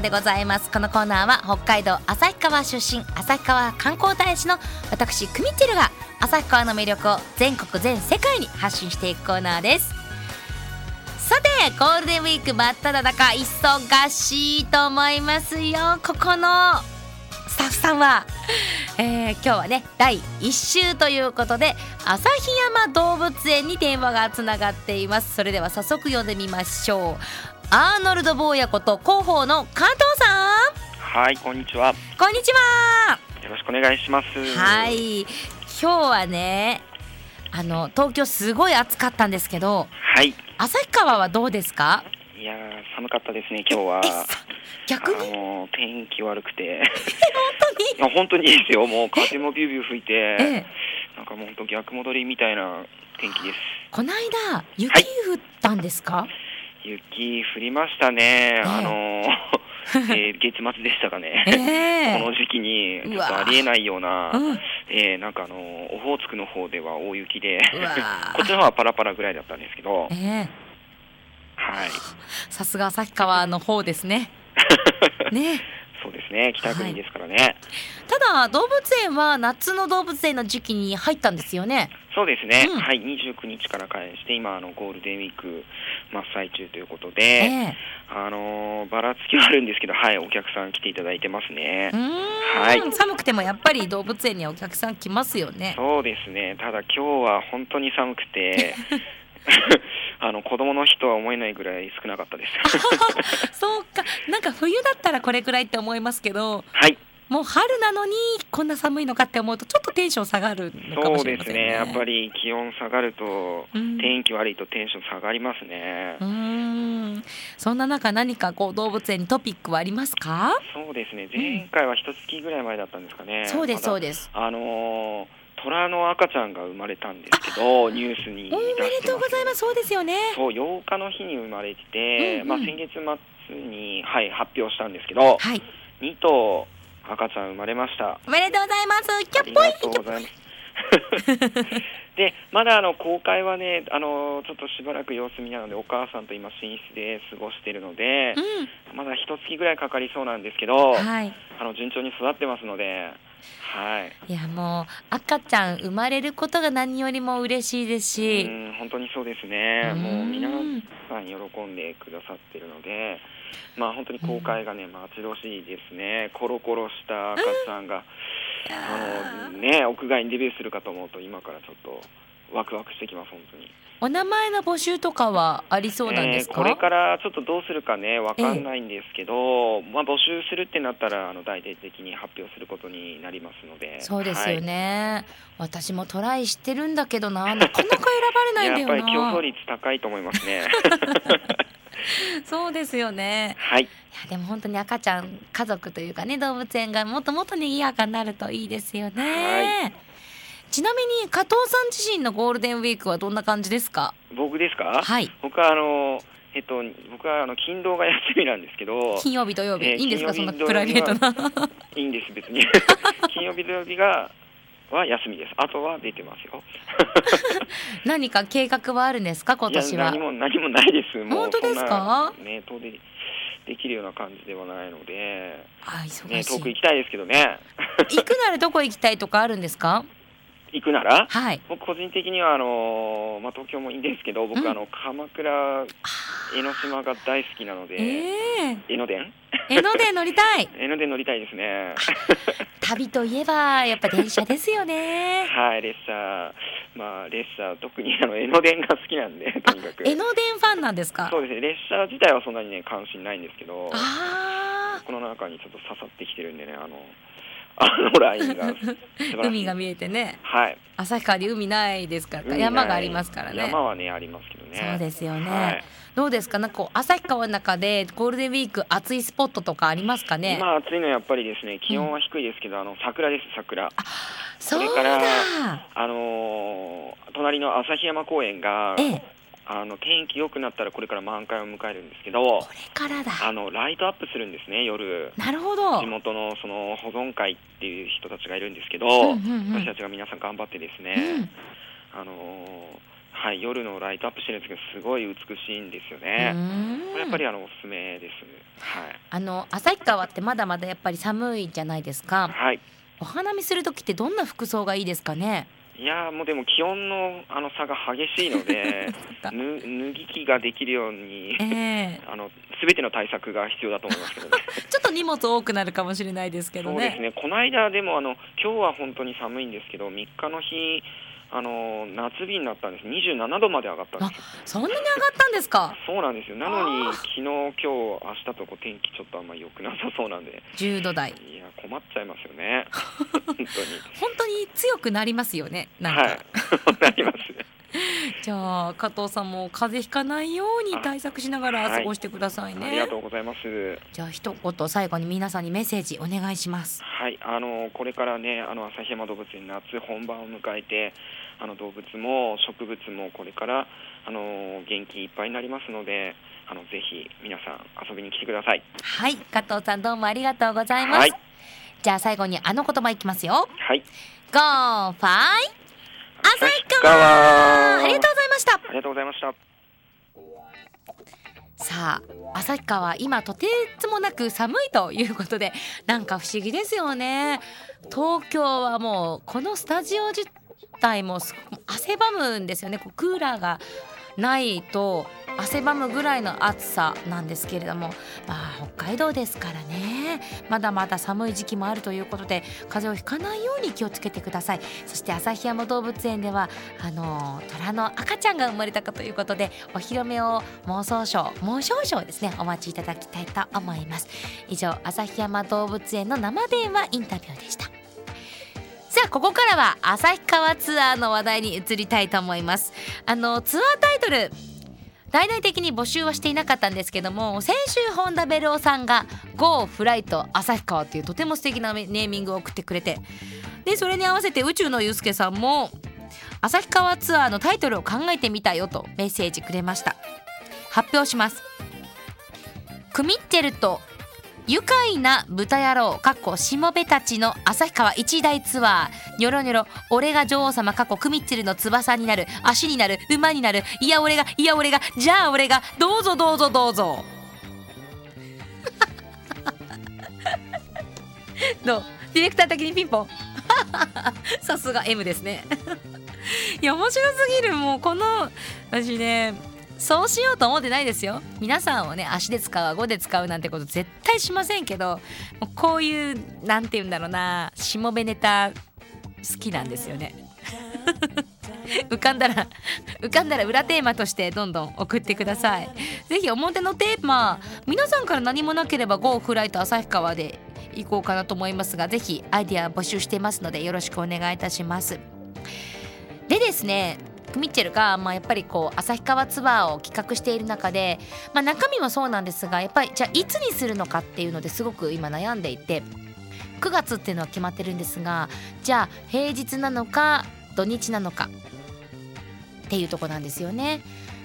ーでございます。このコーナーは北海道旭川出身旭川観光大使の私クミッチェルが旭川の魅力を全国全世界に発信していくコーナーです。さてゴールデンウィーク真っ只中忙しいと思いますよ。ここのスタッフさんは、えー、今日はね第1週ということで旭山動物園に電話がつながっています。それでは早速呼んでみましょう。アーノルド坊やこと広報の加藤さん。はいこんにちは。こんにちは。よろしくお願いします。はい。今日はねあの東京すごい暑かったんですけどはい。旭川はどうですか？いやー寒かったですね今日は。逆に？あのー天気悪くて。本当に？本当にいいですよ。もう風もビュービュー吹いてええ。なんかもう本当逆戻りみたいな天気です。この間雪はい降ったんですか、雪降りましたね、えあのー えー月末でしたかね、ええ。この時期にちょっとありえないような、うんえーなんかあのーオホーツクの方では大雪で こっちの方はパラパラぐらいだったんですけど。ええ。はい。さすが旭川の方ですね。ねそうですね。北国ですからね、ただ動物園は夏の動物園の時期に入ったんですよね。そうですね、うん。はい、29日から開園して、今、あのゴールデンウィーク真っ最中ということで、ええ。あのーばらつきはあるんですけど、はい、お客さん来ていただいてますね。はい。寒くてもやっぱり動物園にはお客さん来ますよね。そうですね、ただ今日は本当に寒くて、あの子供の日とは思えないぐらい少なかったです。そうか。なんか冬だったらこれくらいって思いますけどはい、もう春なのにこんな寒いのかって思うとちょっとテンション下がるのかもそうしれませんね。ですね、やっぱり気温下がると、うん。天気悪いとテンション下がりますね。うーん。そんな中何かこう動物園にトピックはありますか、そうですね、前回は一月ぐらい前だったんですかね。そうですそうです。あのー虎の赤ちゃんが生まれたんですけど、ニュースに出おしてます。めでとうございます。そうですよね。そう、8日の日に生まれてて、うんうんまあ先月末に、はい、発表したんですけど、はい。2頭赤ちゃん生まれました。おめでとうございます。キありャッポイ。がとうございます。で、まだあの公開はね、あのちょっとしばらく様子見なので、お母さんと今、寝室で過ごしているので、まだ一月ぐらいかかりそうなんですけど、うんはい。あの順調に育ってますので、はい。いやもう赤ちゃん生まれることが何よりも嬉しいですし、うん本当にそうですね、うん。もう皆さん喜んでくださってるので、まあ、本当に公開がね、待ち遠しいですね、コロコロした赤ちゃんが、あのね、屋外にデビューするかと思うと、今からちょっとワクワクしてきます、本当に。お名前の募集とかはありそうなんですか、えーこれからちょっとどうするかね、わかんないんですけど、まあ、募集するってなったら、あの大々的に発表することになりますので、そうですよはい。ね、私もトライしてるんだけどな。なかなか選ばれないんだ やっぱりよな競争率高いと思いますね。そうですよね。はい。いやでも本当に赤ちゃん家族というかね動物園がもっともっと賑やかになるといいですよね、はちなみに加藤さん自身のゴールデンウィークはどんな感じですか？僕ですか？はい。僕はあの、えっと、僕はあの勤労が休みなんですけど、金曜日土曜日、えーいいんですか？そんなプライベートな。いいんです、別に。金曜日、土曜日がは休みです。あとは出てますよ。何か計画はあるんですか？今年は。いや何も何もないです。もう本当ですか？ね、遠出できるような感じではないので、あ忙ね、しい、遠く行きたいですけどね。行くならどこ行きたいとかあるんですか？行くならはい。僕個人的にはあの、まあ、東京もいいんですけど僕、うん。あの鎌倉江ノ島が大好きなので、ええ。江ノ電？江ノ電乗りたい。江ノ電乗りたいですね。旅といえばやっぱ電車ですよね。はい列車まあ列車特にあの江ノ電が好きなんでとにかく。江ノ電ファンなんですか？そうですね。列車自体はそんなにね関心ないんですけどあこの中にちょっと刺さってきてるんでねあのあのラインが。海が見えてね。はい。旭川に海ないですから山がありますからね。山はねありますけどね。そうですよね、はい。どうですか？なんか旭川の中でゴールデンウィーク暑いスポットとかありますかね？今暑いのはやっぱりですね気温は低いですけど、あの桜です桜。そうそれからだあのー隣の旭山公園がええあの天気良くなったらこれから満開を迎えるんですけどこれからだあのライトアップするんですね夜なるほど地元のその保存会っていう人たちがいるんですけど、うんうんうん私たちが皆さん頑張ってですね、うんあのーはい、夜のライトアップしてるんですけどすごい美しいんですようね。これやっぱりあのおすすめです。はい。あの旭川ってまだまだやっぱり寒いじゃないですかはい。お花見する時ってどんな服装がいいですかね？いやーもうでも気温のあの差が激しいので 脱ぎ着ができるようにええ あの全ての対策が必要だと思いますけどね。ちょっと荷物多くなるかもしれないですけどねそうですね。この間でもあの今日は本当に寒いんですけど3日の日あの夏日になったんです。27度まで上がったんです。そんなに上がったんですか？そうなんですよ。なのに昨日今日明日とこう天気ちょっとあんまり良くなさそうなんで、10度台いや困っちゃいますよね。本当に。本当に強くなりますよねなんか、はい。なりますね。じゃあ加藤さんも風邪ひかないように対策しながら過ごしてくださいね、ありがとうございます。じゃあ一言最後に皆さんにメッセージお願いしますはい、あのこれからね、あの旭山動物園夏本番を迎えて、あの動物も植物もこれからあの元気いっぱいになりますので、あのぜひ皆さん遊びに来てください。はい。加藤さんどうもありがとうございます、はい。じゃあ最後にあの言葉いきますよ。はい。Go Fight 旭川川ありがとうございました。ありがとうございました。さあ旭川今とてつもなく寒いということでなんか不思議ですよね。東京はもうこのスタジオ自体も汗ばむんですよね。こうクーラーがないと汗ばむぐらいの暑さなんですけれども。まあ北海道ですからね。まだまだ寒い時期もあるということで風邪をひかないように気をつけてください。そして旭山動物園ではあの虎の赤ちゃんが生まれたかということでお披露目を妄想ショー妄想ショーですね。お待ちいただきたいと思います。以上旭山動物園の生電話インタビューでした。さあここからは旭川ツアーの話題に移りたいと思います。あのツアータイトル大々的に募集はしていなかったんですけども先週本田ベルオさんが「GO フライト旭川」っていうとても素敵なネーミングを送ってくれてでそれに合わせて宇宙のゆうすけさんも旭川ツアーのタイトルを考えてみたよとメッセージくれました。発表します。クミッチェルと愉快な豚野郎かっこしもべたちの旭川一大ツアーニョロニョロ俺が女王様かっこクミッチェルの翼になる足になる馬になるいや俺がいや俺がじゃあ俺がどうぞどうぞどうぞどうディレクター的にピンポンさすが M ですね。いや面白すぎる。もうこの私ねそうしようと思ってないですよ。皆さんをね足で使う顎で使うなんてこと絶対しませんけどこういうなんて言うんだろうなしもべネタ好きなんですよね。浮かんだら浮かんだら裏テーマとしてどんどん送ってください。ぜひ表のテーマ皆さんから何もなければ GO フライト旭川で行こうかなと思いますがぜひアイデア募集してますのでよろしくお願いいたします。でですねミッチェルが、まあ、やっぱりこう旭川ツアーを企画している中で、まあ、中身もそうなんですがやっぱりじゃあいつにするのかっていうのですごく今悩んでいて9月っていうのは決まってるんですがじゃあ平日なのか土日なのかっていうとこなんですよね。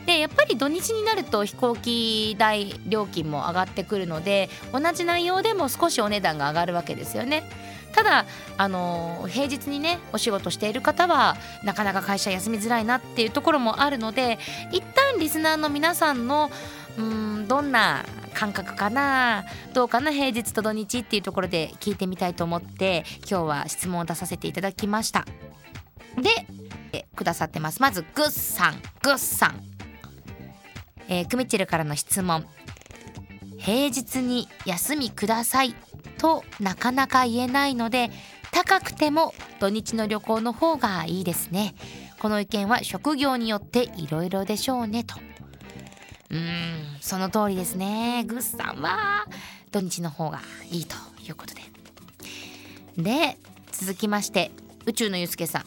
でやっぱり土日になると飛行機代料金も上がってくるので同じ内容でも少しお値段が上がるわけですよね。ただあの平日にねお仕事している方はなかなか会社休みづらいなっていうところもあるので一旦リスナーの皆さんのうんどんな感覚かなどうかな平日と土日っていうところで聞いてみたいと思って今日は質問を出させていただきました。でえくださってます。まずグッさん。グッさん。えークミッチェルからの質問。平日に休みください。となかなか言えないので高くても土日の旅行の方がいいですね。この意見は職業によっていろいろでしょうねと。うんその通りですね。グッさんは土日の方がいいということで。で続きまして宇宙のゆうすけさん。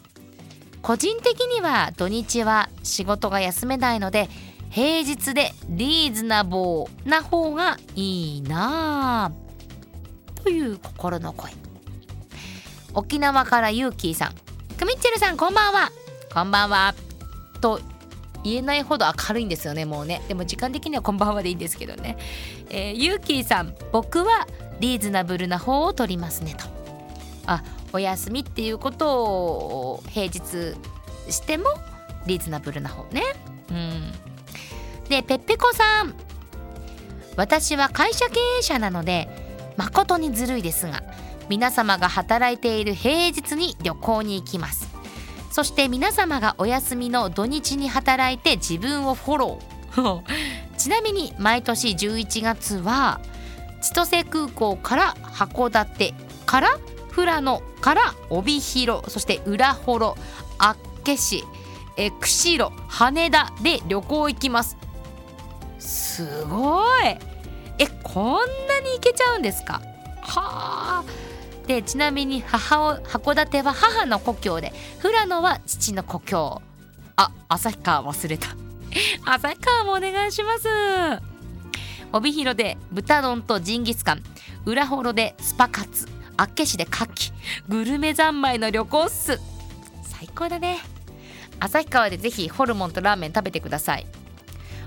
個人的には土日は仕事が休めないので平日でリーズナボーな方がいいなあという心の声。沖縄からユーキーさん。クミッチェルさんこんばんは。こんばんは。と言えないほど明るいんですよねもうね。でも時間的にはこんばんはでいいんですけどね、えー、ユーキーさん僕はリーズナブルな方を取りますねと。あお休みっていうことを平日してもリーズナブルな方ね。うん。でペッペコさん。私は会社経営者なので誠にずるいですが皆様が働いている平日に旅行に行きます。そして皆様がお休みの土日に働いて自分をフォロー。ちなみに毎年11月は千歳空港から函館から富良野から帯広そして浦幌厚岸え釧路羽田で旅行行きます。すごい。こんなに行けちゃうんですか？はあ。でちなみに母を函館は母の故郷で富良野は父の故郷。あ旭川忘れた。旭川もお願いします。帯広で豚丼とジンギスカン。浦幌でスパカツ。厚岸で牡蠣。グルメ三昧の旅行っす。最高だね。旭川でぜひホルモンとラーメン食べてください。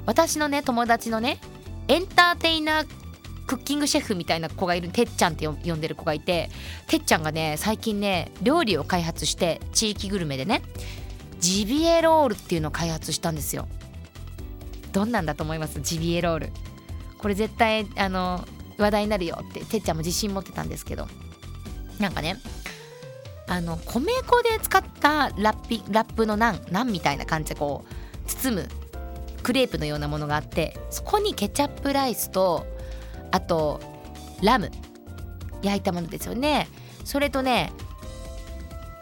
私のね友達のねエンターテイナークッキングシェフみたいな子がいるてっちゃんって呼んでる子がいててっちゃんがね最近ね料理を開発して地域グルメでねジビエロールっていうのを開発したんですよ。どんなんだと思います？ジビエロール。これ絶対あの話題になるよっててっちゃんも自信持ってたんですけど。なんかねあの米粉で使ったラッピラップのナンナンみたいな感じでこう包むクレープのようなものがあってそこにケチャップライスとあとラム。焼いたものですよね。それとね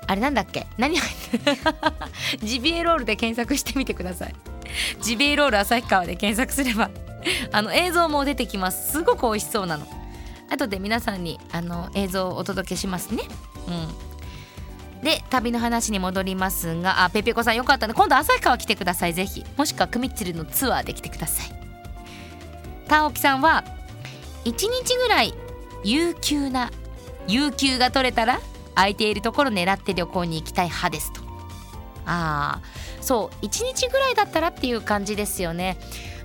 あれなんだっけ？何入って ジビエロールで検索してみてください。ジビエロール旭川で検索すればあの映像も出てきます。すごく美味しそうなの。後で皆さんにあの映像をお届けしますね。うん。で旅の話に戻りますがあペペコさんよかったね。今度旭川来てくださいぜひ。もしくはクミッチルのツアーで来てください。タオキさんは1日ぐらい有給な有給が取れたら空いているところ狙って旅行に行きたい派ですと。ああそう1日ぐらいだったらっていう感じですよね。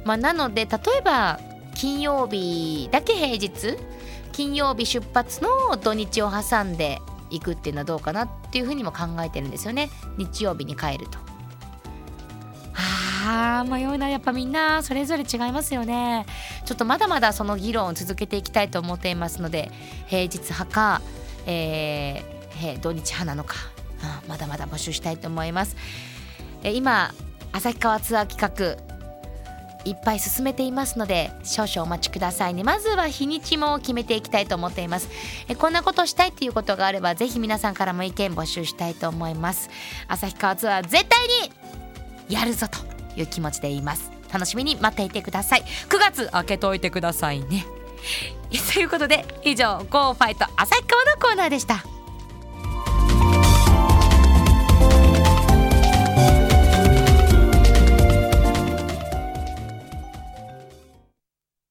まあなので例えば金曜日だけ平日金曜日出発の土日を挟んで行くっていうのはどうかなっていうふうにも考えてるんですよね。日曜日に帰ると。あー迷うなやっぱみんなそれぞれ違いますよね。ちょっとまだまだその議論を続けていきたいと思っていますので平日派か、えー、土日派なのか、うん、まだまだ募集したいと思います、え、今旭川ツアー企画いっぱい進めていますので少々お待ちくださいね。まずは日にちも決めていきたいと思っています。えこんなことしたいっていうことがあればぜひ皆さんからも意見募集したいと思います。旭川ツアー絶対にやるぞと。いう気持ちでいます。楽しみに待っていてください。9月開けといてくださいね。ということで以上 GO ファイト旭川のコーナーでした。